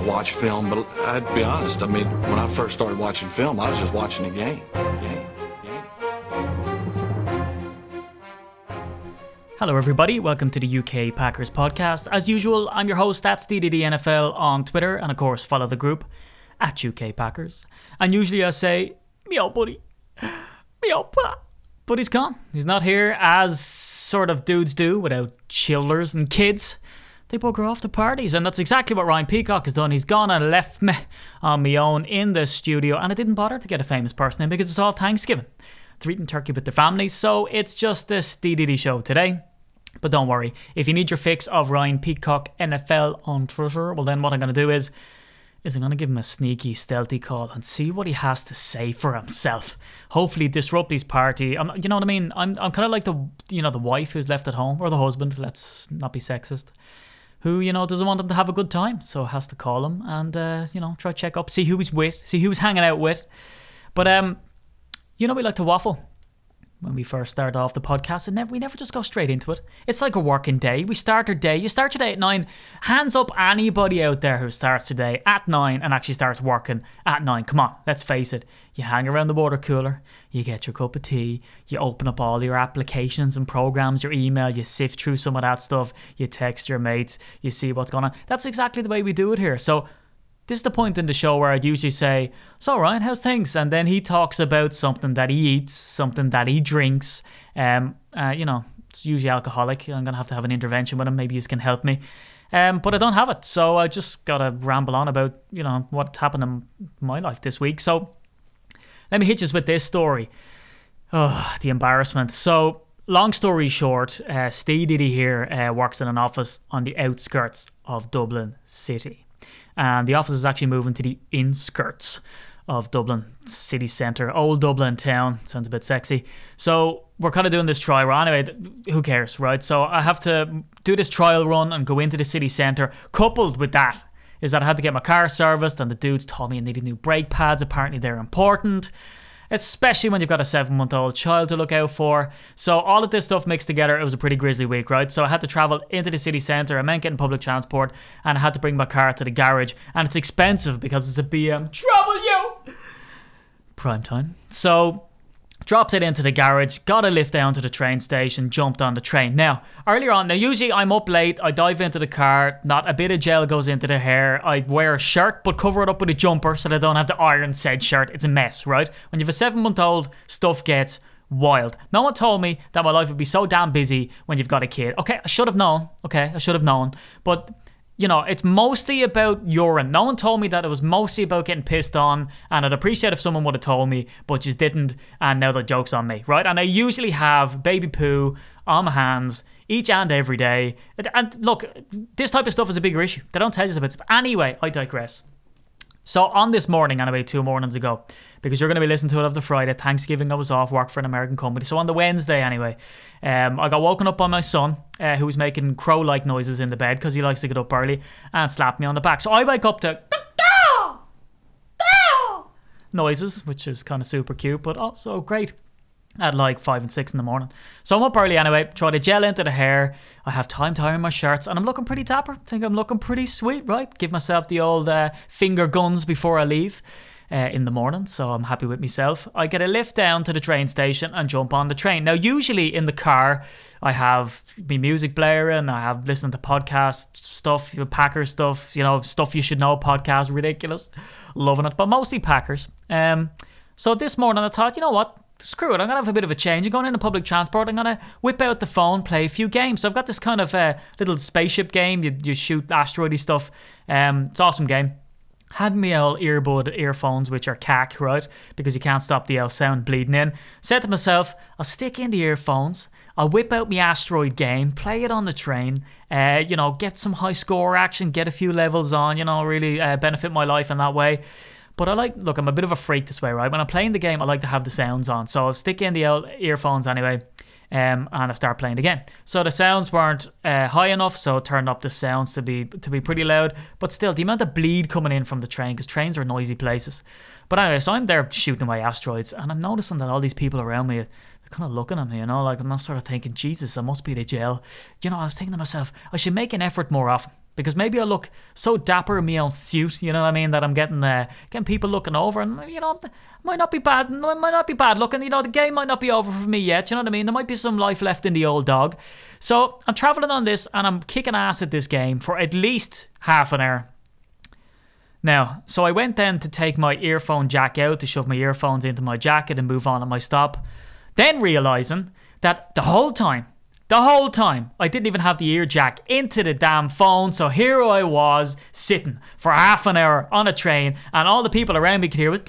watch film, but I'd be honest. I mean, when I first started watching film, I was just watching the game. Hello, everybody. Welcome to the UK Packers podcast. As usual, I'm your host, DDD NFL on Twitter, and of course, follow the group at UK Packers. And usually I say, meow, buddy, meow, pa. But he's gone. He's not here as sort of dudes do without chillers and kids. They bugger off to parties, and that's exactly what Ryan Peacock has done. He's gone and left me on my own in the studio, and I didn't bother to get a famous person in because it's all Thanksgiving. They're eating turkey with their families, so it's just this DDD show today. But don't worry, if you need your fix of Ryan Peacock NFL on Twitter, well then what I'm going to do is is I'm going to give him a sneaky, stealthy call and see what he has to say for himself. Hopefully disrupt his party. I'm, you know what I mean? I'm, I'm kind of like the you know the wife who's left at home or the husband. Let's not be sexist. Who you know doesn't want him to have a good time, so has to call him and uh, you know try check up, see who he's with, see who he's hanging out with. But um, you know we like to waffle when we first start off the podcast, and we never just go straight into it. It's like a working day. We start our day. You start your day at nine. Hands up, anybody out there who starts their day at nine and actually starts working at nine. Come on, let's face it. You hang around the water cooler, you get your cup of tea, you open up all your applications and programs, your email, you sift through some of that stuff, you text your mates, you see what's going on. That's exactly the way we do it here. So this is the point in the show where I'd usually say, So, Ryan, how's things? And then he talks about something that he eats, something that he drinks. Um, uh, you know, it's usually alcoholic. I'm going to have to have an intervention with him. Maybe he can help me. Um, but I don't have it. So I just got to ramble on about, you know, what happened in my life this week. So let me hit you with this story. Oh, the embarrassment. So, long story short, uh, Steve Diddy here uh, works in an office on the outskirts of Dublin City and the office is actually moving to the inskirts of Dublin city centre, old Dublin town. Sounds a bit sexy. So we're kind of doing this trial run. Anyway, who cares, right? So I have to do this trial run and go into the city centre. Coupled with that is that I had to get my car serviced, and the dudes told me I needed new brake pads. Apparently, they're important especially when you've got a seven month old child to look out for. So, all of this stuff mixed together, it was a pretty grisly week, right? So, I had to travel into the city centre, I meant getting public transport, and I had to bring my car to the garage, and it's expensive because it's a BM. Trouble you! Prime time. So, dropped it into the garage, got a lift down to the train station, jumped on the train. Now, earlier on, now usually I'm up late, I dive into the car, not a bit of gel goes into the hair, I wear a shirt but cover it up with a jumper so that I don't have to iron said shirt. It's a mess, right? When you have a seven month old, stuff gets wild. No one told me that my life would be so damn busy when you've got a kid. Okay, I should have known. Okay, I should have known. But you know, it's mostly about urine. No one told me that it was mostly about getting pissed on, and I'd appreciate if someone would have told me, but just didn't, and now the joke's on me, right? And I usually have baby poo on my hands each and every day. And look, this type of stuff is a bigger issue. They don't tell you about it. Anyway, I digress. So on this morning, anyway, two mornings ago, because you're going to be listening to it of the Friday, Thanksgiving I was off work for an American company. So on the Wednesday, anyway, um, I got woken up by my son, uh, who was making crow-like noises in the bed because he likes to get up early, and slapped me on the back. So I wake up to noises, which is kind of super cute, but also great at like five and six in the morning. So I'm up early anyway, try to gel into the hair. I have time to iron my shirts, and I'm looking pretty dapper. think I'm looking pretty sweet, right? Give myself the old uh, finger guns before I leave. Uh, in the morning, so I'm happy with myself. I get a lift down to the train station and jump on the train. Now, usually in the car, I have my music blaring, I have listening to podcast stuff, Packer stuff, you know, stuff you should know podcast, ridiculous, loving it, but mostly Packers. Um, so this morning I thought, you know what, screw it, I'm going to have a bit of a change. I'm going into public transport, I'm going to whip out the phone, play a few games. So I've got this kind of uh, little spaceship game. You, you shoot asteroidy stuff. Um, it's awesome game. Had me all earbud earphones, which are cack, right? Because you can't stop the L sound bleeding in. Said to myself, I'll stick in the earphones, I'll whip out my asteroid game, play it on the train, uh, you know, get some high score action, get a few levels on, you know, really uh, benefit my life in that way. But I like, look, I'm a bit of a freak this way, right? When I'm playing the game, I like to have the sounds on. So I'll stick in the earphones anyway. Um, and I start playing the game. So the sounds weren't uh, high enough, so I turned up the sounds to be to be pretty loud. But still, the amount of bleed coming in from the train, because trains are noisy places. But anyway, so I'm there shooting away asteroids, and I'm noticing that all these people around me, kind of looking at me, you know, like I'm not sort of thinking, Jesus, I must be the jail. You know, I was thinking to myself, I should make an effort more often because maybe I look so dapper in my own suit, you know what I mean, that I'm getting uh, getting people looking over, and you know, might not be bad, might not be bad looking. You know, the game might not be over for me yet. You know what I mean? There might be some life left in the old dog. So I'm traveling on this, and I'm kicking ass at this game for at least half an hour. Now, so I went then to take my earphone jack out to shove my earphones into my jacket and move on at my stop. Then realizing that the whole time, the whole time, I didn't even have the ear jack into the damn phone. So here I was sitting for half an hour on a train, and all the people around me could hear was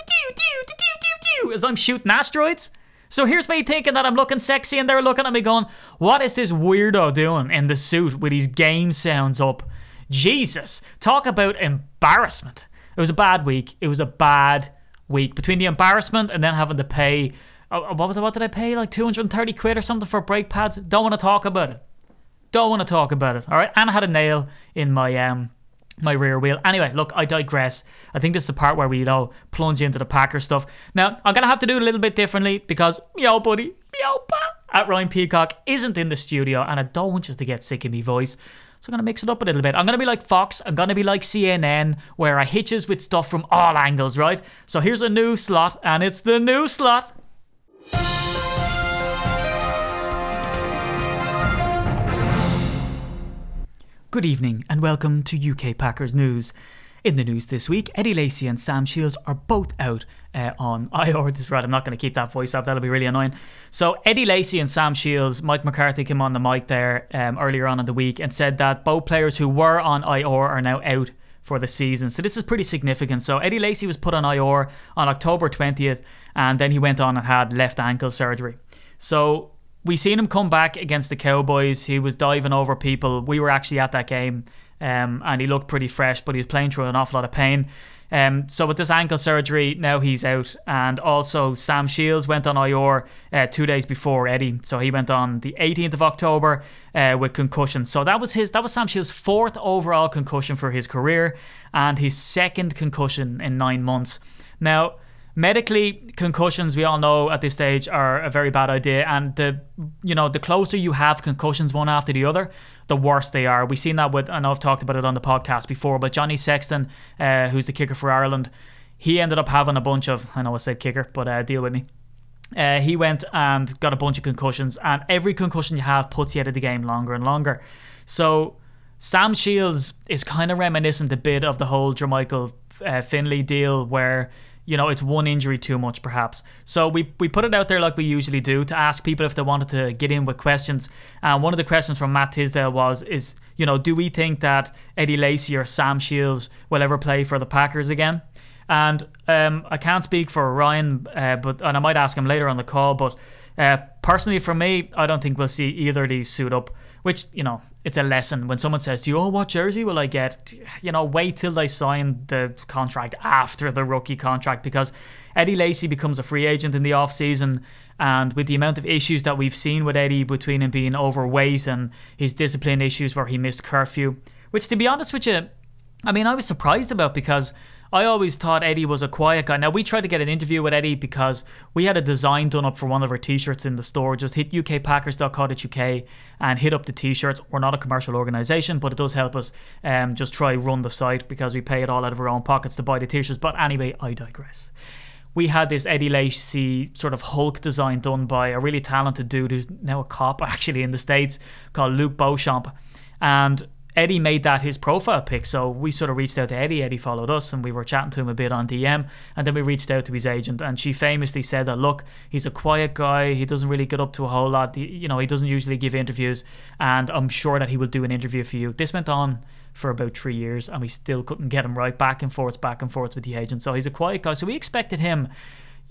as I'm shooting asteroids. So here's me thinking that I'm looking sexy, and they're looking at me going, What is this weirdo doing in the suit with his game sounds up? Jesus, talk about embarrassment. It was a bad week. It was a bad week. Between the embarrassment and then having to pay, uh, what was it, what did I pay? Like 230 quid or something for brake pads? Don't want to talk about it. Don't want to talk about it. All right. And I had a nail in my um my rear wheel. Anyway, look, I digress. I think this is the part where we, you know, plunge into the Packer stuff. Now, I'm gonna have to do it a little bit differently because yo buddy, yo pa at Ryan Peacock isn't in the studio and I don't want you to get sick of me voice. So I'm going to mix it up a little bit. I'm going to be like Fox. I'm going to be like CNN, where I hitches with stuff from all angles, right? So here's a new slot, and it's the new slot. Good evening, and welcome to UK Packers News. In the news this week, Eddie Lacy and Sam Shields are both out uh, on IR. This right, I'm not going to keep that voice up. That'll be really annoying. So Eddie Lacy and Sam Shields, Mike McCarthy came on the mic there um, earlier on in the week and said that both players who were on IR are now out for the season. So this is pretty significant. So Eddie Lacy was put on IR on October 20th, and then he went on and had left ankle surgery. So we seen him come back against the Cowboys. He was diving over people. We were actually at that game um, and he looked pretty fresh, but he was playing through an awful lot of pain. Um, so with this ankle surgery, now he's out, and also Sam Shields went on IR uh, two days before Eddie, so he went on the 18th of October uh, with concussion. So that was his, that was Sam Shields' fourth overall concussion for his career, and his second concussion in nine months. Now medically concussions we all know at this stage are a very bad idea and the you know the closer you have concussions one after the other the worse they are. We've seen that with and i've talked about it on the podcast before but johnny sexton uh, who's the kicker for ireland he ended up having a bunch of i know i said kicker but uh, deal with me. Uh, he went and got a bunch of concussions and every concussion you have puts you out of the game longer and longer. So sam shields is kind of reminiscent a bit of the whole jermichael uh, finley deal where you know, it's one injury too much, perhaps. So we, we put it out there like we usually do to ask people if they wanted to get in with questions. And one of the questions from Matt Tisdale was, is, you know, do we think that Eddie Lacy or Sam Shields will ever play for the Packers again? And um, I can't speak for Ryan, uh, but and I might ask him later on the call. But uh, personally, for me, I don't think we'll see either of these suit up. Which you know, it's a lesson when someone says to you, "Oh, what jersey will I get?" You know, wait till they sign the contract after the rookie contract because Eddie Lacy becomes a free agent in the off season, and with the amount of issues that we've seen with Eddie between him being overweight and his discipline issues where he missed curfew, which to be honest with you, I mean, I was surprised about because I always thought Eddie was a quiet guy. Now we tried to get an interview with Eddie because we had a design done up for one of our t-shirts in the store. Just hit ukpackers.co.uk and hit up the t-shirts. We're not a commercial organisation, but it does help us um, just try run the site because we pay it all out of our own pockets to buy the t-shirts. But anyway, I digress. We had this Eddie Lacy sort of Hulk design done by a really talented dude who's now a cop actually in the States called Luke Beauchamp. And Eddie made that his profile pic, so we sort of reached out to Eddie. Eddie followed us, and we were chatting to him a bit on DM. And then we reached out to his agent, and she famously said that, "Look, he's a quiet guy. He doesn't really get up to a whole lot. You know, he doesn't usually give interviews, and I'm sure that he will do an interview for you." This went on for about three years, and we still couldn't get him right. Back and forth, back and forth with the agent. So he's a quiet guy. So we expected him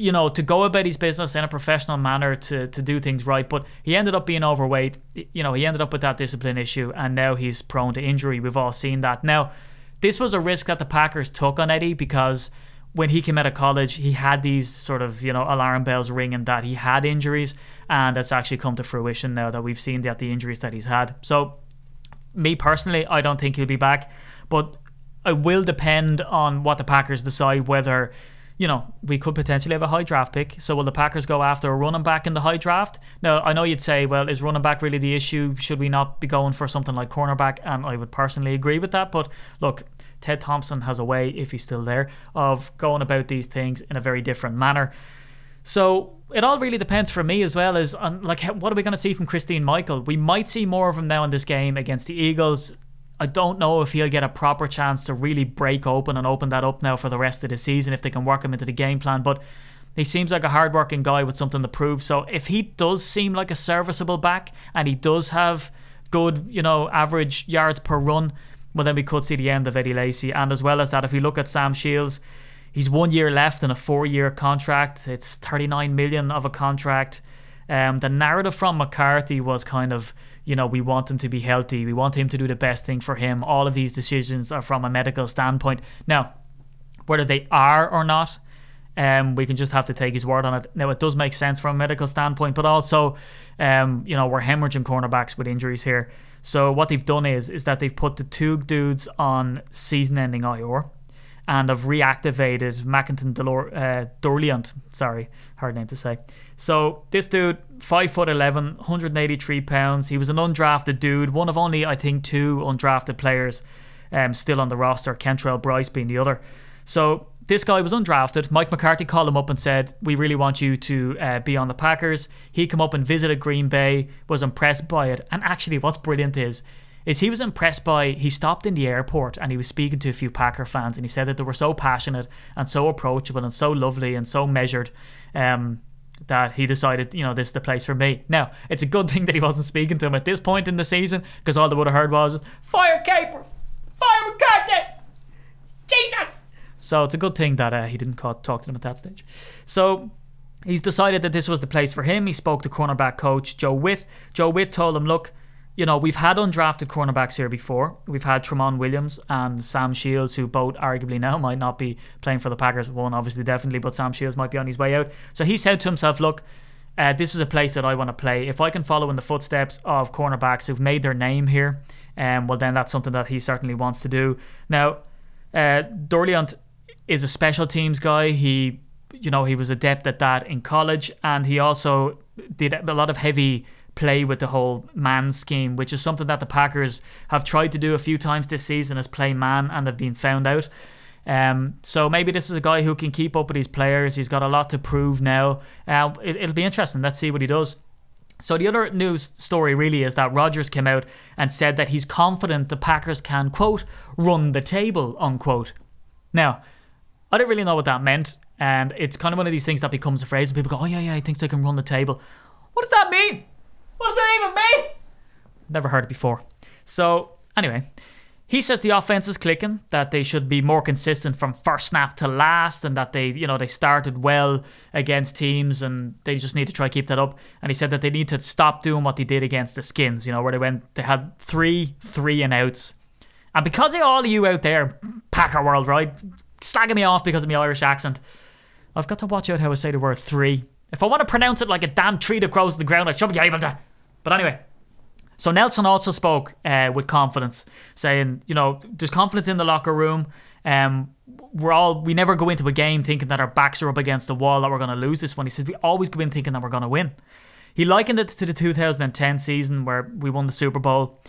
you know, to go about his business in a professional manner to to do things right. But he ended up being overweight. You know, he ended up with that discipline issue, and now he's prone to injury. We've all seen that. Now, this was a risk that the Packers took on Eddie because when he came out of college, he had these sort of you know alarm bells ringing that he had injuries, and that's actually come to fruition now that we've seen that the injuries that he's had. So, me personally, I don't think he'll be back, but it will depend on what the Packers decide whether you know, we could potentially have a high draft pick. So will the Packers go after a running back in the high draft? Now, I know you'd say, well, is running back really the issue? Should we not be going for something like cornerback? And I would personally agree with that. But look, Ted Thompson has a way, if he's still there, of going about these things in a very different manner. So it all really depends for me as well as on like what are we going to see from Christine Michael? We might see more of him now in this game against the Eagles. I don't know if he'll get a proper chance to really break open and open that up now for the rest of the season if they can work him into the game plan. But he seems like a hardworking guy with something to prove. So if he does seem like a serviceable back and he does have good, you know, average yards per run, well then we could see the end of Eddie Lacy. And as well as that, if we look at Sam Shields, he's one year left in a four-year contract. It's 39 million of a contract. Um, the narrative from McCarthy was kind of, you know, we want him to be healthy. We want him to do the best thing for him. All of these decisions are from a medical standpoint. Now, whether they are or not, um, we can just have to take his word on it. Now, it does make sense from a medical standpoint, but also, um, you know, we're hemorrhaging cornerbacks with injuries here. So what they've done is is that they've put the two dudes on season-ending IR and have reactivated Makinton Delor- uh, Dorleant. Sorry, hard name to say. So this dude, five foot 11, 183 pounds. He was an undrafted dude, one of only I think two undrafted players um, still on the roster. Kentrell Brice being the other. So this guy was undrafted. Mike McCarthy called him up and said, "We really want you to uh, be on the Packers." He came up and visited Green Bay, was impressed by it, and actually, what's brilliant is is he was impressed by he stopped in the airport and he was speaking to a few Packer fans and he said that they were so passionate and so approachable and so lovely and so measured um, that he decided you know this is the place for me. Now it's a good thing that he wasn't speaking to him at this point in the season because all they would have heard was fire Capers, fire McCarthy, Jesus. So it's a good thing that uh, he didn't talk to them at that stage. So he's decided that this was the place for him. He spoke to cornerback coach Joe Whitt. Joe Whitt told him, look you know, we've had undrafted cornerbacks here before. We've had Tramon Williams and Sam Shields, who both arguably now might not be playing for the Packers. One, obviously, definitely, but Sam Shields might be on his way out. So he said to himself, look, uh, this is a place that I want to play. If I can follow in the footsteps of cornerbacks who've made their name here, um, well, then that's something that he certainly wants to do. Now, uh, Dorleant is a special teams guy. He, you know, he was adept at that in college, and he also did a lot of heavy play with the whole man scheme, which is something that the Packers have tried to do a few times this season as play man and have been found out. Um, so maybe this is a guy who can keep up with his players. He's got a lot to prove now. Uh, it, it'll be interesting. Let's see what he does. So the other news story really is that Rodgers came out and said that he's confident the Packers can quote run the table unquote. Now, I don't really know what that meant, and it's kind of one of these things that becomes a phrase, and people go, "Oh yeah, yeah, he thinks they can run the table." What does that mean? What does that even mean? Never heard it before. So, anyway, he says the offense is clicking, that they should be more consistent from first snap to last, and that they, you know, they started well against teams and they just need to try keep that up. And he said that they need to stop doing what they did against the skins, you know, where they went they had three, three and outs. And because of all of you out there, Packer world, right? Slagging me off because of my Irish accent. I've got to watch out how I say the word three. If I want to pronounce it like a damn tree that grows to the ground, I should be able to. But anyway, so Nelson also spoke uh, with confidence, saying, you know, there's confidence in the locker room. Um, we're all we never go into a game thinking that our backs are up against the wall that we're going to lose this one. He says we always go in thinking that we're going to win. He likened it to the 2010 season where we won the Super Bowl,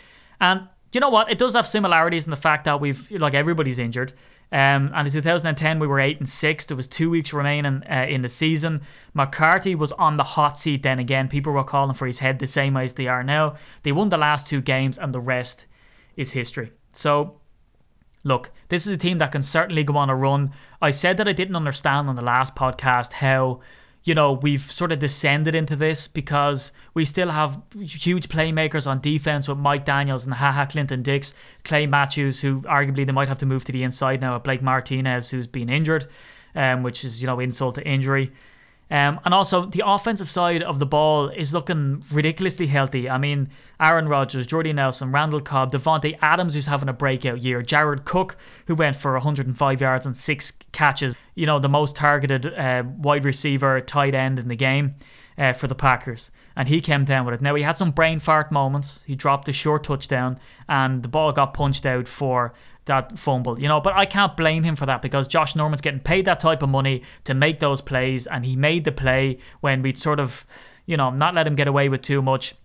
and you know what? It does have similarities in the fact that we've like everybody's injured. Um, and in 2010, we were eight and six. There was two weeks remaining uh, in the season. McCarthy was on the hot seat then again. People were calling for his head the same way as they are now. They won the last two games, and the rest is history. So, look, this is a team that can certainly go on a run. I said that I didn't understand on the last podcast how you know, we've sort of descended into this because we still have huge playmakers on defense with Mike Daniels and Haha Clinton Dix, Clay Matthews, who arguably they might have to move to the inside now, Blake Martinez, who's been injured, um, which is, you know, insult to injury. Um, and also, the offensive side of the ball is looking ridiculously healthy. I mean, Aaron Rodgers, Jordy Nelson, Randall Cobb, Davante Adams, who's having a breakout year, Jared Cook, who went for 105 yards and six catches, you know, the most targeted uh, wide receiver, tight end in the game uh, for the Packers. And he came down with it. Now, he had some brain fart moments. He dropped a short touchdown, and the ball got punched out for that fumble, you know. But I can't blame him for that because Josh Norman's getting paid that type of money to make those plays, and he made the play when we'd sort of, you know, not let him get away with too much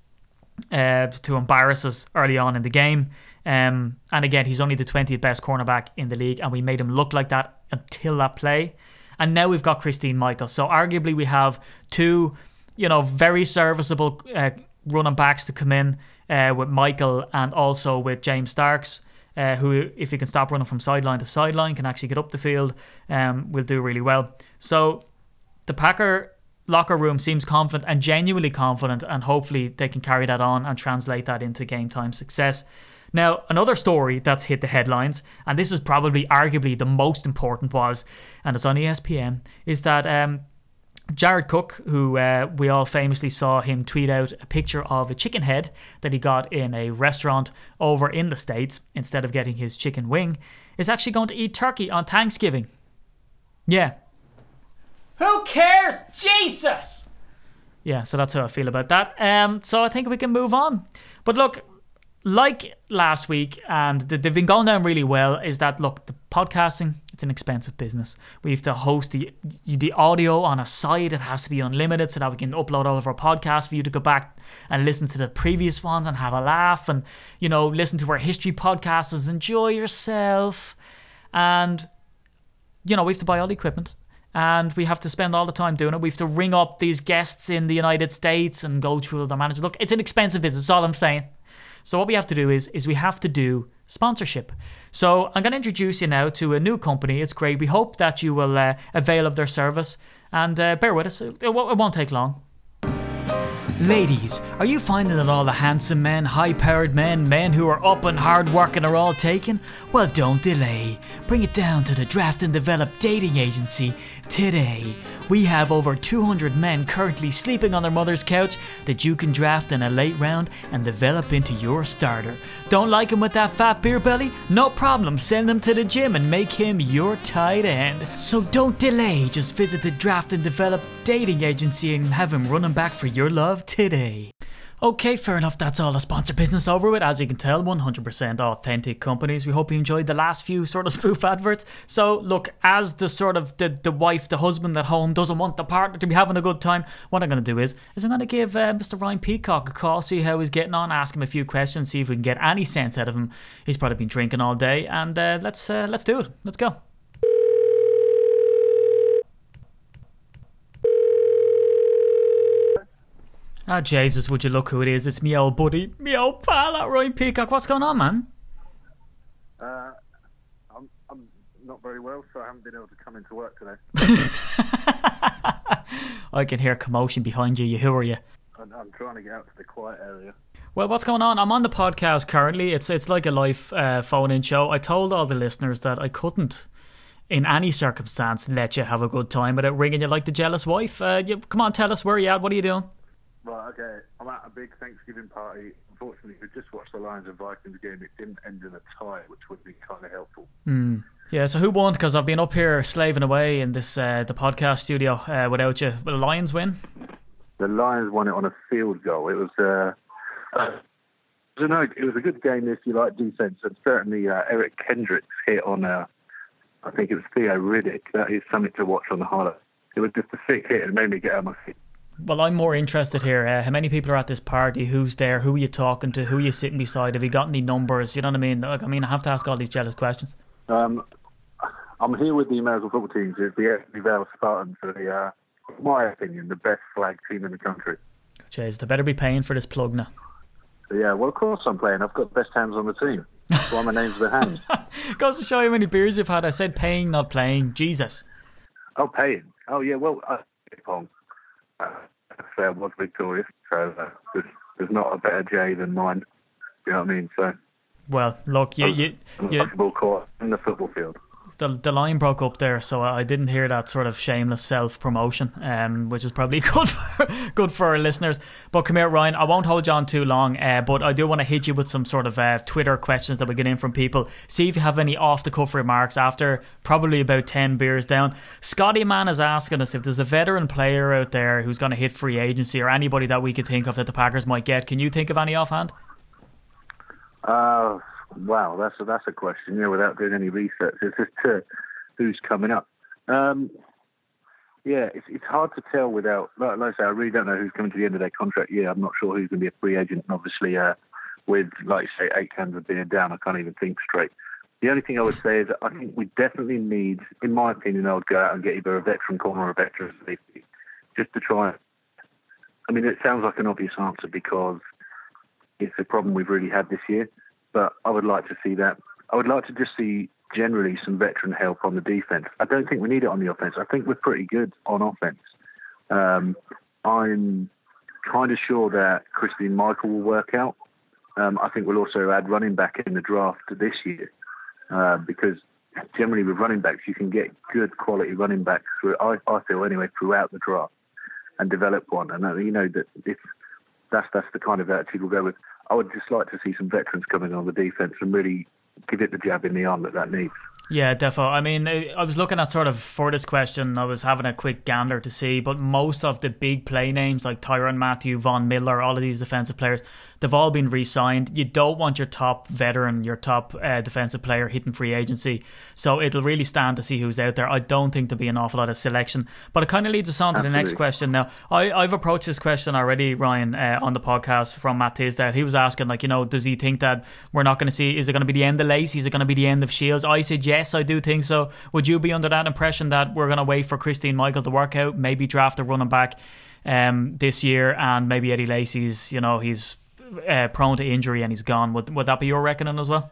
uh, to embarrass us early on in the game. Um, and again, he's only the 20th best cornerback in the league, and we made him look like that until that play. And now we've got Christine Michael. So arguably, we have two, you know, very serviceable uh, running backs to come in uh, with Michael and also with James Starks. Uh, who, if he can stop running from sideline to sideline, can actually get up the field, um, will do really well. So the Packer locker room seems confident and genuinely confident, and hopefully they can carry that on and translate that into game time success. Now, another story that's hit the headlines, and this is probably arguably the most important was, and it's on ESPN, is that um, Jared Cook, who uh, we all famously saw him tweet out a picture of a chicken head that he got in a restaurant over in the States instead of getting his chicken wing, is actually going to eat turkey on Thanksgiving. Yeah. Who cares? Jesus! Yeah, so that's how I feel about that. Um, so I think we can move on. But look, like last week, and they've been going down really well, is that look, the podcasting, it's an expensive business. We have to host the the audio on a site. It has to be unlimited so that we can upload all of our podcasts for you to go back and listen to the previous ones and have a laugh and, you know, listen to our history podcasts, enjoy yourself. And, you know, we have to buy all the equipment and we have to spend all the time doing it. We have to ring up these guests in the United States and go through the manager. Look, it's an expensive business. All I'm saying. So what we have to do is is we have to do sponsorship. So I'm going to introduce you now to a new company. It's great. We hope that you will uh, avail of their service and uh, bear with us. It, it won't take long. Ladies, are you finding that all the handsome men, high powered men, men who are up and hard working are all taken? Well, don't delay. Bring it down to the Draft and Develop Dating Agency today. We have over 200 men currently sleeping on their mother's couch that you can draft in a late round and develop into your starter. Don't like him with that fat beer belly? No problem, send him to the gym and make him your tight end. So don't delay, just visit the Draft and Develop Dating Agency and have him running back for your love today. Okay, fair enough. That's all the sponsor business over with. As you can tell, 100% authentic companies. We hope you enjoyed the last few sort of spoof adverts. So, look, as the sort of the, the wife, the husband at home doesn't want the partner to be having a good time, what I'm going to do is is I'm going to give uh, Mr. Ryan Peacock a call, see how he's getting on, ask him a few questions, see if we can get any sense out of him. He's probably been drinking all day, and uh, let's uh, let's do it. Let's go. Ah, Jesus, would you look who it is? It's me old buddy, me old pal at Ryan Peacock. What's going on, man? Uh, I'm, I'm not very well, so I haven't been able to come into work today. I can hear commotion behind you. You, who are you? I'm, I'm trying to get out to the quiet area. Well, what's going on? I'm on the podcast currently. It's it's like a live uh, phone-in show. I told all the listeners that I couldn't, in any circumstance, let you have a good time without ringing you like the jealous wife. Uh, you, come on, tell us where you at. What are you doing? Right, okay. I'm at a big Thanksgiving party. Unfortunately, we just watched the Lions and Vikings game. It didn't end in a tie, which would be kind of helpful. Yeah, so who won? Because I've been up here slaving away in this uh, the podcast studio uh, without you. Will the Lions win? The Lions won it on a field goal. It was, uh, uh, I don't know, it was a good game if you like defense, and certainly uh, Eric Kendricks hit on, uh, I think it was Theo Riddick. That is something to watch on the highlight. It was just a sick hit and made me get out of my seat. Well, I'm more interested here. Uh, how many people are at this party? Who's there? Who are you talking to? Who are you sitting beside? Have you got any numbers? You know what I mean? Like, I mean, I have to ask all these jealous questions. Um, I'm here with the American football team. It's the SB Vale Spartans, are the, uh, in my opinion, the best flag team in the country. Jeez, they better be paying for this plug now. Yeah, well, of course I'm playing. I've got the best hands on the team. That's why my name's the hands. Goes to show you how many beers you've had. I said paying, not playing. Jesus. Oh, paying. Oh, yeah, well, uh, Pong. Uh, so I was victorious. So uh, there's, there's not a better J than mine. You know what I mean? So Well, look, you, you, on the you, basketball court in the football field. The the line broke up there, so I didn't hear that sort of shameless self promotion, um, which is probably good for good for our listeners. But come here, Ryan. I won't hold you on too long, uh, but I do want to hit you with some sort of uh, Twitter questions that we get in from people. See if you have any off the cuff remarks after probably about ten beers down. Scotty Man is asking us if there's a veteran player out there who's going to hit free agency or anybody that we could think of that the Packers might get. Can you think of any offhand? Uh, wow, that's a, that's a question. Yeah, without doing any research, it's just uh, who's coming up. Um, yeah, it's it's hard to tell without. Like, like I say, I really don't know who's coming to the end of their contract. Yeah, I'm not sure who's going to be a free agent. And obviously, uh, with like say, eight cans of beer down, I can't even think straight. The only thing I would say is that I think we definitely need, in my opinion, I would go out and get either a veteran corner or a veteran safety, just to try. I mean, it sounds like an obvious answer because it's a problem we've really had this year, but I would like to see that. I would like to just see generally some veteran help on the defense. I don't think we need it on the offense. I think we're pretty good on offense. Um, I'm kind of sure that Christine Michael will work out. Um, I think we'll also add running back in the draft this year uh, because generally with running backs you can get good quality running backs through. I, I feel anyway throughout the draft and develop one. And uh, you know that if that's that's the kind of attitude we'll go with. I would just like to see some veterans coming on the defense and really give it the jab in the arm that that needs. Yeah, defo. I mean, I was looking at sort of for this question, I was having a quick gander to see, but most of the big play names like Tyrann Mathieu, Von Miller, all of these defensive players, they've all been re signed. You don't want your top veteran, your top uh, defensive player hitting free agency. So it'll really stand to see who's out there. I don't think there'll be an awful lot of selection. But it kind of leads us on to Absolutely. the next question. Now, I, I've approached this question already, Ryan, uh, on the podcast from Matt Tisdale. He was asking, like, you know, does he think that we're not going to see, is it going to be the end of Lacy? Is it going to be the end of Shields? I said, yes, I do think so. Would you be under that impression that we're going to wait for Christine Michael to work out, maybe draft a running back um, this year, and maybe Eddie Lacy's, you know, he's uh, prone to injury and he's gone? Would would that be your reckoning as well?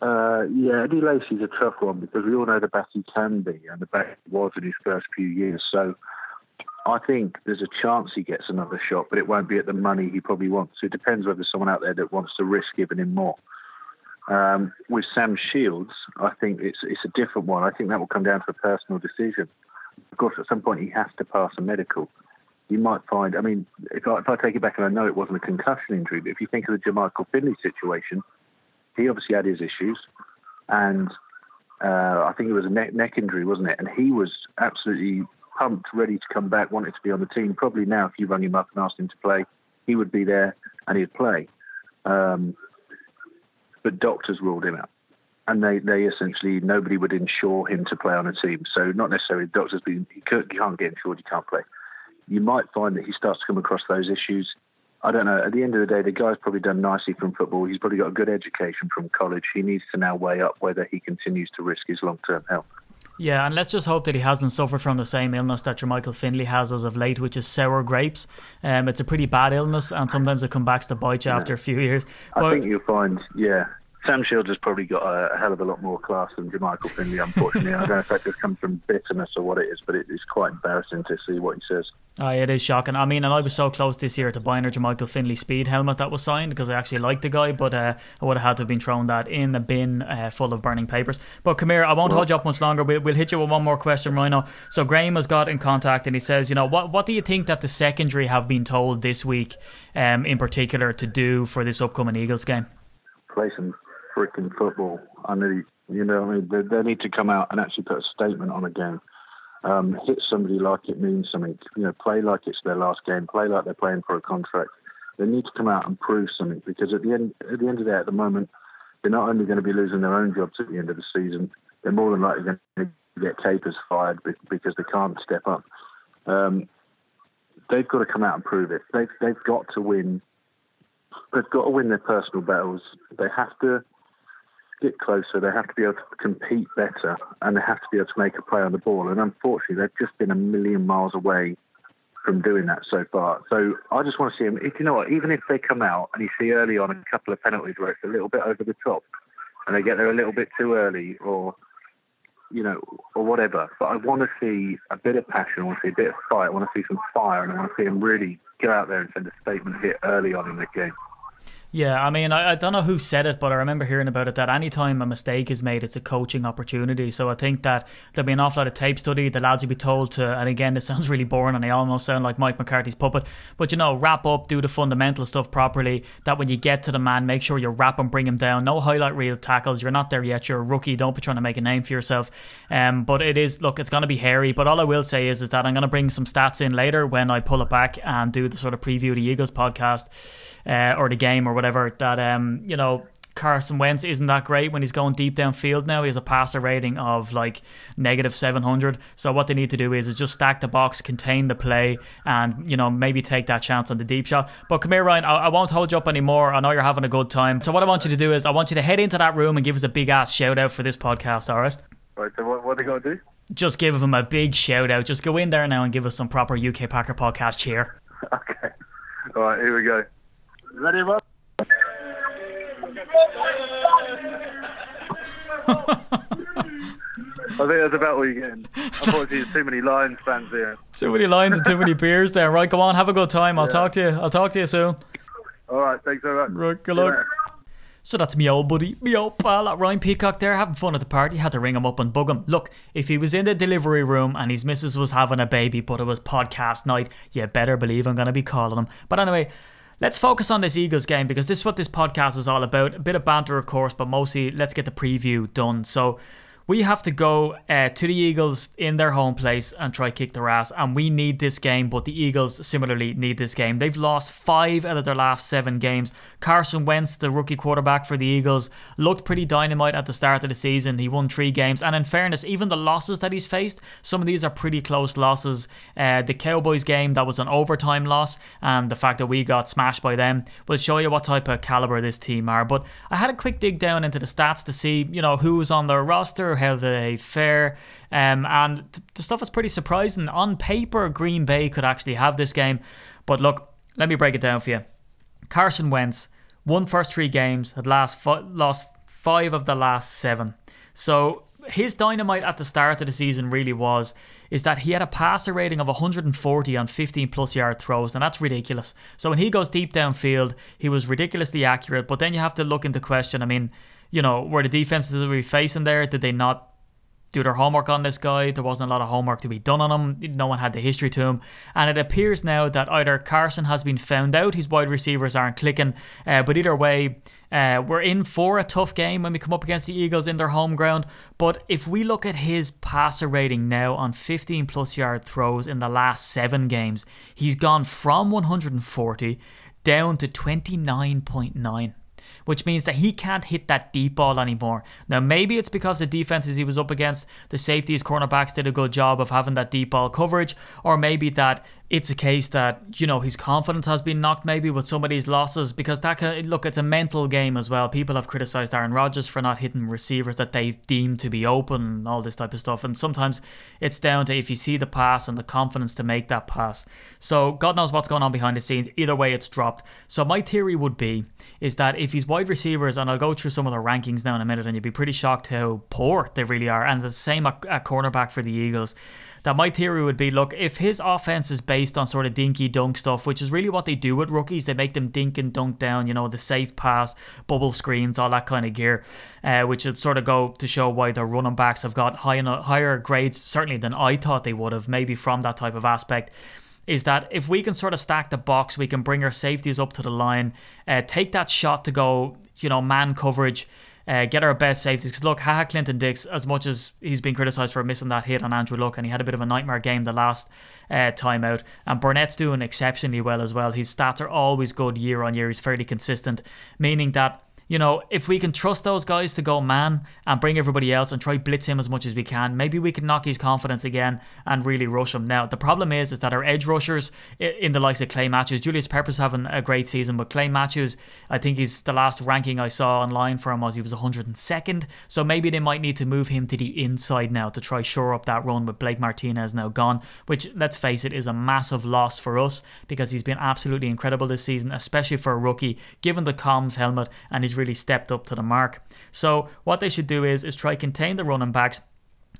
Uh, yeah, Eddie Lacy's a tough one because we all know the best he can be and the best he was in his first few years. So I think there's a chance he gets another shot, but it won't be at the money he probably wants. It depends whether there's someone out there that wants to risk giving him more. Um, with Sam Shields, I think it's it's a different one. I think that will come down to a personal decision. Of course, at some point he has to pass a medical. You might find, I mean, if I, if I take it back and I know it wasn't a concussion injury, but if you think of the Jermichael Finley situation, he obviously had his issues, and uh, I think it was a neck, neck injury, wasn't it? And he was absolutely pumped, ready to come back, wanted to be on the team. Probably now, if you rang him up and asked him to play, he would be there and he'd play. Um, but doctors ruled him out. And they, they essentially, nobody would insure him to play on a team. So, not necessarily doctors, but he, can't, get insured, he can't play. You might find that he starts to come across those issues. I don't know. At the end of the day, the guy's probably done nicely from football. He's probably got a good education from college. He needs to now weigh up whether he continues to risk his long term health. Yeah, and let's just hope that he hasn't suffered from the same illness that Jermichael Finley has as of late, which is sour grapes. Um, it's a pretty bad illness, and sometimes it comes back to bite you yeah. after a few years. But, I think you'll find, yeah, Sam Shields has probably got a, a, hell of a lot more class than Jermichael Finley, unfortunately. I don't know if that just comes from bitterness or what it is, but it is quite embarrassing to see what he says. Oh, it is shocking. I mean, and I was so close this year to buying a Jermichael Finley speed helmet that was signed because I actually liked the guy, but uh, I would have had to have been thrown that in the bin uh, full of burning papers. But come here, I won't well, hold you up much longer. We'll, we'll hit you with one more question, Rhino. So Graham has got in contact and he says, you know, what what do you think that the secondary have been told this week, um, in particular, to do for this upcoming Eagles game? Play some freaking football. I need, you know, I mean, they, they, need to come out and actually put a statement on a game. Um, hit somebody like it means something. You know, play like it's their last game. Play like they're playing for a contract. They need to come out and prove something because at the end, at the end of the day, at the moment, they're not only going to be losing their own jobs at the end of the season, they're more than likely going to get capers fired because they can't step up. Um, they've got to come out and prove it. They've they've got to win. They've got to win their personal battles. They have to get closer, they have to be able to compete better and they have to be able to make a play on the ball. And unfortunately, they've just been a million miles away from doing that so far. So I just want to see them. If you know what, even if they come out and you see early on a couple of penalties where it's a little bit over the top and they get there a little bit too early or you know, or whatever. But I want to see a bit of passion. I want to see a bit of fight. I want to see some fire, and I want to see them really go out there and send a statement hit early on in the game. Yeah, I mean, I, I don't know who said it, but I remember hearing about it that anytime a mistake is made, it's a coaching opportunity. So I think that there'll be an awful lot of tape study. The lads will be told to, and again, this sounds really boring and I almost sound like Mike McCarthy's puppet, but you know, wrap up, do the fundamental stuff properly. That when you get to the man, make sure you wrap and bring him down. No highlight reel tackles. You're not there yet. You're a rookie. Don't be trying to make a name for yourself. Um, but it is, look, it's going to be hairy. But all I will say is, is that I'm going to bring some stats in later when I pull it back and do the sort of preview of the Eagles podcast uh, or the game or whatever that um, you know Carson Wentz isn't that great when he's going deep downfield now. He has a passer rating of like negative 700. So what they need to do is, is just stack the box, contain the play, and, you know, maybe take that chance on the deep shot. But come here, Ryan, I, I won't hold you up anymore. I know you're having a good time. So what I want you to do is I want you to head into that room and give us a big ass shout out for this podcast, all right? Right, so what, what they going to do? Just give them a big shout out. Just go in there now and give us some proper UK Packer podcast cheer. Okay. All right, here we go. Ready, Rob? I think that's about all you're getting. Unfortunately, there's too many Lions fans here. Too many Lions and too many beers there. Right, go on, have a good time. I'll talk to you. I'll talk to you soon. All right, thanks very much. Right, good See luck. So that's me old buddy, me old pal at Ryan Peacock there having fun at the party. Had to ring him up and bug him. Look, if he was in the delivery room and his missus was having a baby, but it was podcast night, you better believe I'm gonna be calling him. But anyway, let's focus on this Eagles game because this is what this podcast is all about. A bit of banter, of course, but mostly let's get the preview done. So we have to go uh, to the Eagles in their home place and try kick their ass, and we need this game. But the Eagles similarly need this game. They've lost five out of their last seven games. Carson Wentz, the rookie quarterback for the Eagles, looked pretty dynamite at the start of the season. He won three games, and in fairness, even the losses that he's faced, some of these are pretty close losses. Uh, the Cowboys game that was an overtime loss, and the fact that we got smashed by them will show you what type of caliber this team are. But I had a quick dig down into the stats to see, you know, who's on their roster, how they fare, um, and th- the stuff is pretty surprising. On paper, Green Bay could actually have this game, but look, let me break it down for you. Carson Wentz won first three games, had last lost five of the last seven. So his dynamite at the start of the season really was is that he had a passer rating of 140 on 15 plus yard throws, and that's ridiculous. So when he goes deep downfield, he was ridiculously accurate. But then you have to look into question. I mean, you know, were the defenses that we facing there? Did they not do their homework on this guy. There wasn't a lot of homework to be done on him. No one had the history to him. And it appears now that either Carson has been found out, his wide receivers aren't clicking. Uh, but either way, uh, we're in for a tough game when we come up against the Eagles in their home ground. But if we look at his passer rating now on 15 plus yard throws in the last seven games, he's gone from 140 down to 29.9 which means that he can't hit that deep ball anymore. Now, maybe it's because the defenses he was up against, the safeties, cornerbacks did a good job of having that deep ball coverage, or maybe that it's a case that, you know, his confidence has been knocked maybe with some of these losses because that can, look, it's a mental game as well. People have criticized Aaron Rodgers for not hitting receivers that they deem to be open all this type of stuff. And sometimes it's down to if you see the pass and the confidence to make that pass. So, God knows what's going on behind the scenes. Either way, it's dropped. So, my theory would be is that if he's wide receivers, and I'll go through some of the rankings now in a minute, and you'd be pretty shocked how poor they really are. And the same at cornerback for the Eagles. That my theory would be look, if his offense is based on sort of dinky dunk stuff, which is really what they do with rookies, they make them dink and dunk down, you know, the safe pass, bubble screens, all that kind of gear, uh, which would sort of go to show why their running backs have got high, higher grades, certainly than I thought they would have, maybe from that type of aspect is that if we can sort of stack the box, we can bring our safeties up to the line, uh, take that shot to go, you know, man coverage, uh, get our best safeties. Because look, Haha Clinton Dix, as much as he's been criticised for missing that hit on Andrew Luck, and he had a bit of a nightmare game the last uh, time out, and Burnett's doing exceptionally well as well. His stats are always good year on year. He's fairly consistent, meaning that you know, if we can trust those guys to go man and bring everybody else and try blitz him as much as we can, maybe we can knock his confidence again and really rush him. Now, the problem is, is that our edge rushers in the likes of Clay Matthews, Julius Pepper's having a great season, but Clay Matthews, I think he's the last ranking I saw online for him was he was 102nd. So maybe they might need to move him to the inside now to try shore up that run with Blake Martinez now gone, which let's face it is a massive loss for us because he's been absolutely incredible this season, especially for a rookie, given the comms helmet and he's really stepped up to the mark. So what they should do is is try contain the running backs.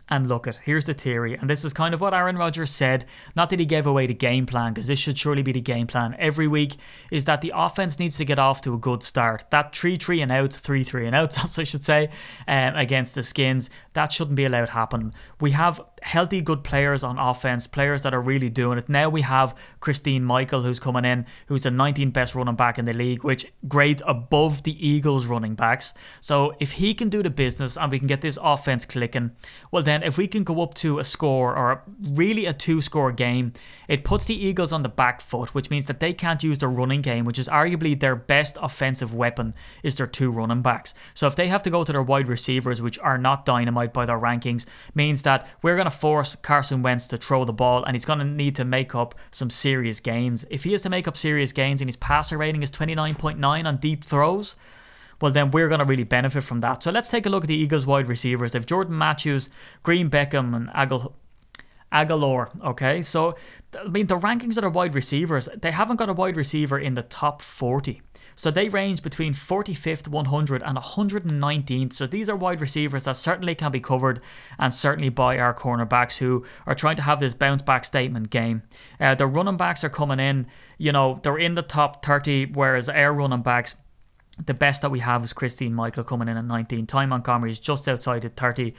And look at here's the theory, and this is kind of what Aaron Rodgers said. Not that he gave away the game plan, because this should surely be the game plan every week. Is that the offense needs to get off to a good start. That three three and out, three three and outs, I should say, um, against the Skins, that shouldn't be allowed to happen. We have healthy, good players on offense, players that are really doing it. Now we have Christine Michael, who's coming in, who's the 19th best running back in the league, which grades above the Eagles running backs. So if he can do the business and we can get this offense clicking, well, then if we can go up to a score or really a two score game, it puts the Eagles on the back foot, which means that they can't use their running game, which is arguably their best offensive weapon, is their two running backs. So if they have to go to their wide receivers, which are not dynamite by their rankings, means that we're going to force Carson Wentz to throw the ball and he's going to need to make up some serious gains. If he has to make up serious gains and his passer rating is 29.9 on deep throws, well, then we're going to really benefit from that. So let's take a look at the Eagles wide receivers. They've Jordan Matthews, Green Beckham, and. Agholor, okay? So, I mean, the rankings of their wide receivers, they haven't got a wide receiver in the top 40. So they range between 45th, 100, and 119th. So these are wide receivers that certainly can be covered and certainly by our cornerbacks who are trying to have this bounce back statement game. Uh, the running backs are coming in, you know, they're in the top 30, whereas our running backs, the best that we have is Christine Michael coming in at 19. Ty Montgomery is just outside at 30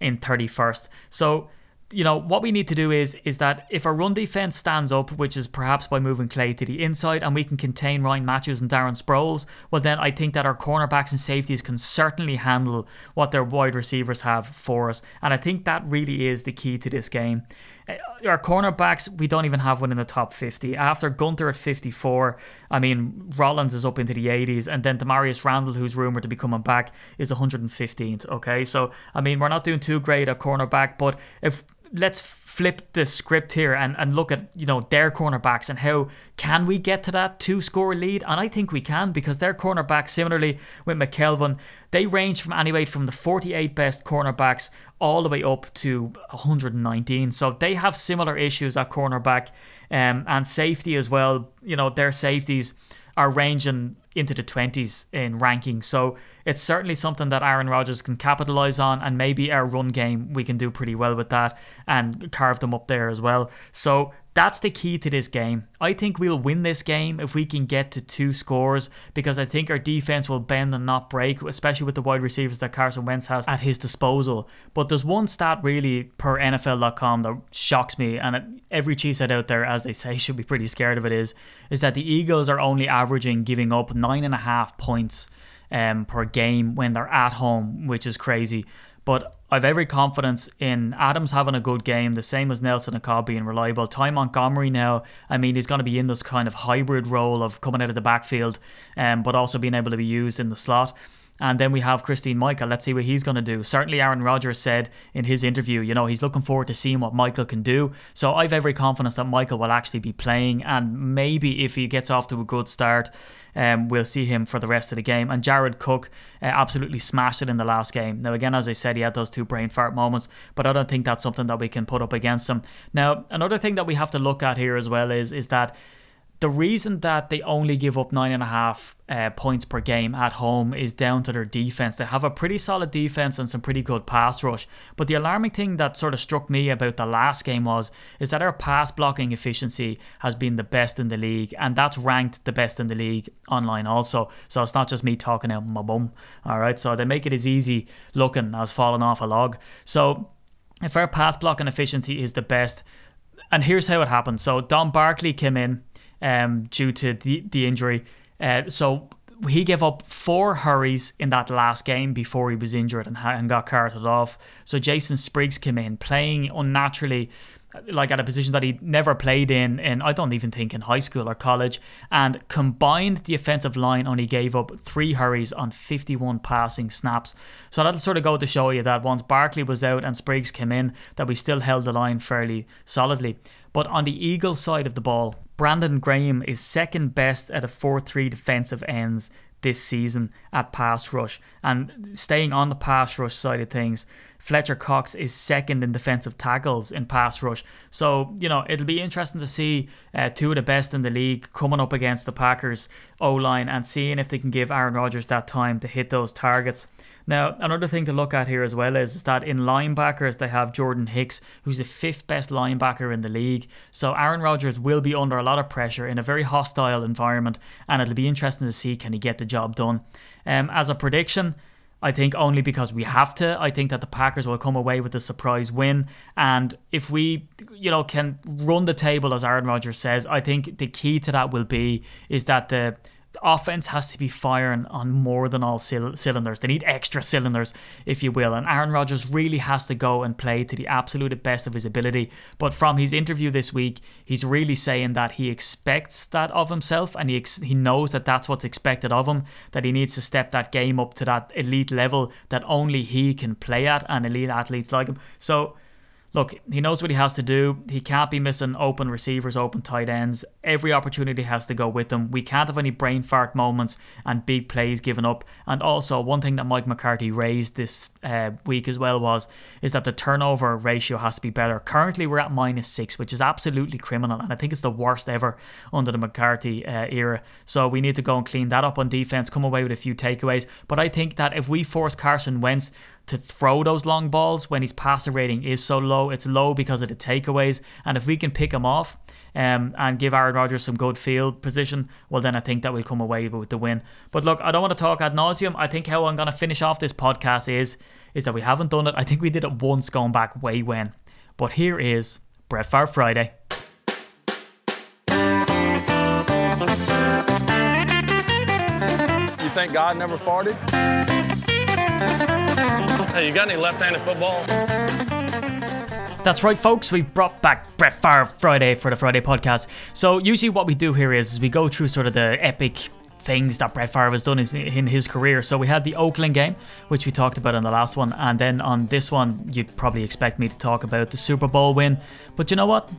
in 31st. So you know what we need to do is is that if our run defense stands up, which is perhaps by moving Clay to the inside, and we can contain Ryan Mathews and Darren Sproles, well then I think that our cornerbacks and safeties can certainly handle what their wide receivers have for us, and I think that really is the key to this game. Uh, our cornerbacks, we don't even have one in the top 50. After Gunter at 54, I mean, Rollins is up into the 80s, and then Damarious Randall, who's rumored to be coming back, is 115th. Okay, so I mean, we're not doing too great at cornerback, but if let's flip the script here and, and look at you know their cornerbacks and how can we get to that two score lead? And I think we can because their cornerbacks similarly with McKelvin they range from anyway from the 48 best cornerbacks all the way up to 119 so they have similar issues at cornerback um, and safety as well. You know their safeties are ranging into the 20s in ranking. So it's certainly something that Aaron Rodgers can capitalize on, and maybe our run game, we can do pretty well with that and carve them up there as well. So that's the key to this game. I think we'll win this game if we can get to two scores because I think our defense will bend and not break, especially with the wide receivers that Carson Wentz has at his disposal. But there's one stat really per NFL.com that shocks me, and every cheesehead out there, as they say, should be pretty scared of it. Is is that the Eagles are only averaging giving up nine and a half points um, per game when they're at home, which is crazy. But I've every confidence in Adams having a good game, the same as Nelson and Cobb being reliable. Ty Montgomery now, I mean, he's going to be in this kind of hybrid role of coming out of the backfield, um, but also being able to be used in the slot. And then we have Christine Michael. Let's see what he's going to do. Certainly, Aaron Rodgers said in his interview, you know, he's looking forward to seeing what Michael can do. So I've every confidence that Michael will actually be playing. And maybe if he gets off to a good start, um, we'll see him for the rest of the game. And Jared Cook uh, absolutely smashed it in the last game. Now, again, as I said, he had those two brain fart moments, but I don't think that's something that we can put up against him. Now, another thing that we have to look at here as well is is that the reason that they only give up nine and a half uh, points per game at home is down to their defense. They have a pretty solid defense and some pretty good pass rush. But the alarming thing that sort of struck me about the last game was is that our pass blocking efficiency has been the best in the league, and that's ranked the best in the league online also. So it's not just me talking out my bum. All right, so they make it as easy looking as falling off a log. So if our pass blocking efficiency is the best, and here's how it happened. So Don Barclay came in um, due to the, the injury. Uh, so he gave up four hurries in that last game before he was injured and, and got carted off. So Jason Spriggs came in playing unnaturally like at a position that he never played in and I don't even think in high school or college and combined the offensive line only gave up three hurries on 51 passing snaps so that'll sort of go to show you that once Barclay was out and Spriggs came in that we still held the line fairly solidly but on the Eagle side of the ball Brandon Graham is second best at a 4-3 defensive ends this season at pass rush. And staying on the pass rush side of things, Fletcher Cox is second in defensive tackles in pass rush. So, you know, it'll be interesting to see uh, two of the best in the league coming up against the Packers O line and seeing if they can give Aaron Rodgers that time to hit those targets. Now, another thing to look at here as well is, is that in linebackers, they have Jordan Hicks, who's the fifth best linebacker in the league. So Aaron Rodgers will be under a lot of pressure in a very hostile environment, and it'll be interesting to see can he get the job done. Um, as a prediction, I think only because we have to. I think that the Packers will come away with a surprise win. And if we, you know, can run the table as Aaron Rodgers says, I think the key to that will be is that the offense has to be firing on more than all cylinders. They need extra cylinders, if you will. And Aaron Rodgers really has to go and play to the absolute best of his ability. But from his interview this week, he's really saying that he expects that of himself and he, ex- he knows that that's what's expected of him, that he needs to step that game up to that elite level that only he can play at and elite athletes like him. So, look, he knows what he has to do. He can't be missing open receivers, open tight ends. Every opportunity has to go with them. We can't have any brain fart moments and big plays given up. And also, one thing that Mike McCarthy raised this uh, week as well was is that the turnover ratio has to be better. Currently, we're at minus six, which is absolutely criminal, and I think it's the worst ever under the McCarthy uh, era. So we need to go and clean that up on defense, come away with a few takeaways. But I think that if we force Carson Wentz to throw those long balls when his passer rating is so low. It's low because of the takeaways. And if we can pick him off um, and give Aaron Rodgers some good field position, well, then I think that we'll come away with the win. But look, I don't want to talk ad nauseum. I think how I'm going to finish off this podcast is, is that we haven't done it. I think we did it once going back way when. But here is Brett Favre Friday. You think God never farted? Hey, you got any left-handed footballs? That's right, folks. We've brought back Brett Favre Friday for the Friday podcast. So usually, what we do here is, we go through sort of the epic things that Brett Favre has done in his career. So we had the Oakland game, which we talked about in the last one, and then on this one, you'd probably expect me to talk about the Super Bowl win. But you know what?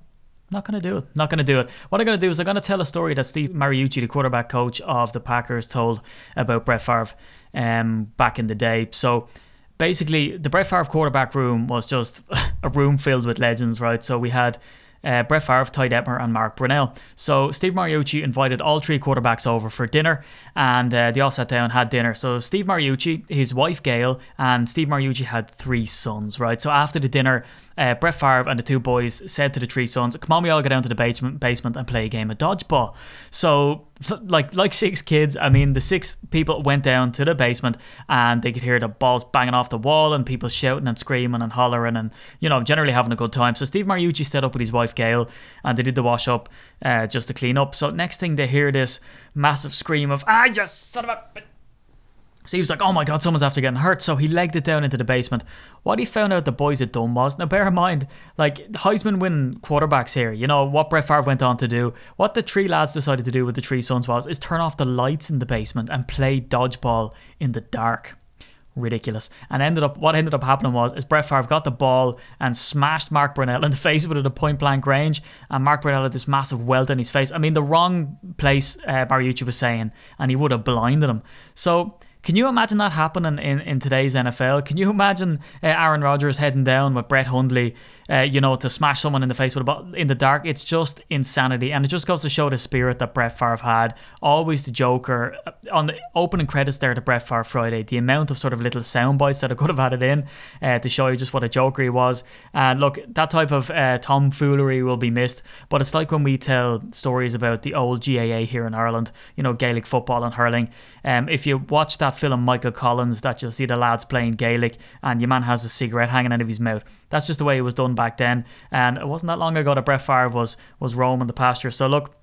Not to do it. Not to do it. What I'm to do is I'm to tell a story that Steve Mariucci, the quarterback coach of the Packers, told about Brett Favre um, back in the day. So basically, the Brett Favre quarterback room was just a room filled with legends, right? So we had uh, Brett Favre, Ty Detmer, and Mark Brunell. So Steve Mariucci invited all three quarterbacks over for dinner, and uh, they all sat down and had dinner. So Steve Mariucci, his wife Gail, and Steve Mariucci had three sons, right? So after the dinner, uh, Brett Favre and the two boys said to the three sons, "Come on, we all go down to the basement, basement and play a game of dodgeball." So, like, like six kids. I mean, the six people went down to the basement, and they could hear the balls banging off the wall, and people shouting and screaming and hollering, and you know, generally having a good time. So Steve Mariucci stayed up with his wife Gail, and they did the wash up uh, just to clean up. So next thing they hear this massive scream of "I just son of a." So he was like, oh my god, someone's after getting hurt. So he legged it down into the basement. What he found out the boys had done was, now bear in mind, like Heisman winning quarterbacks here, you know, what Brett Favre went on to do, what the three lads decided to do with the three sons was, is turn off the lights in the basement and play dodgeball in the dark ridiculous. And ended up what ended up happening was is Brett Favre got the ball and smashed Mark Brunell in the face with it at point blank range, and Mark Brunell had this massive welt in his face. I mean, the wrong place uh, Mariucci was saying, and he would have blinded him. So can you imagine that happening in, in today's NFL? Can you imagine uh, Aaron Rodgers heading down with Brett Hundley, uh, you know, to smash someone in the face with a ball in the dark? It's just insanity, and it just goes to show the spirit that Brett Favre had. Always the Joker uh, on the opening credits there to Brett Favre Friday. The amount of sort of little sound bites that I could have added in uh, to show you just what a Joker he was. And look, that type of uh, tomfoolery will be missed, but it's like when we tell stories about the old GAA here in Ireland, you know, Gaelic football and hurling. Um, if you watch that film Michael Collins that you'll see the lads playing Gaelic and your man has a cigarette hanging out of his mouth. That's just the way it was done back then. And it wasn't that long ago that Brett Favre was was roaming the pasture. So look,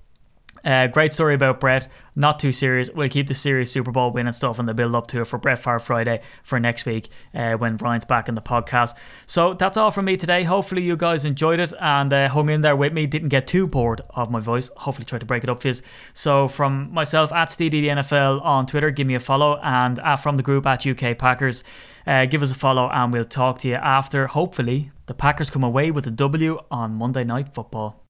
uh, great story about Brett. Not too serious. We'll keep the serious Super Bowl win and stuff and the build up to it for Brett Favre Friday for next week uh, when Ryan's back in the podcast. So that's all from me today. Hopefully you guys enjoyed it and uh, hung in there with me. Didn't get too bored of my voice. Hopefully try to break it up for you. So from myself at NFL on Twitter, give me a follow and uh, from the group at UK Packers. Uh, give us a follow and we'll talk to you after. Hopefully, the Packers come away with a W on Monday Night Football.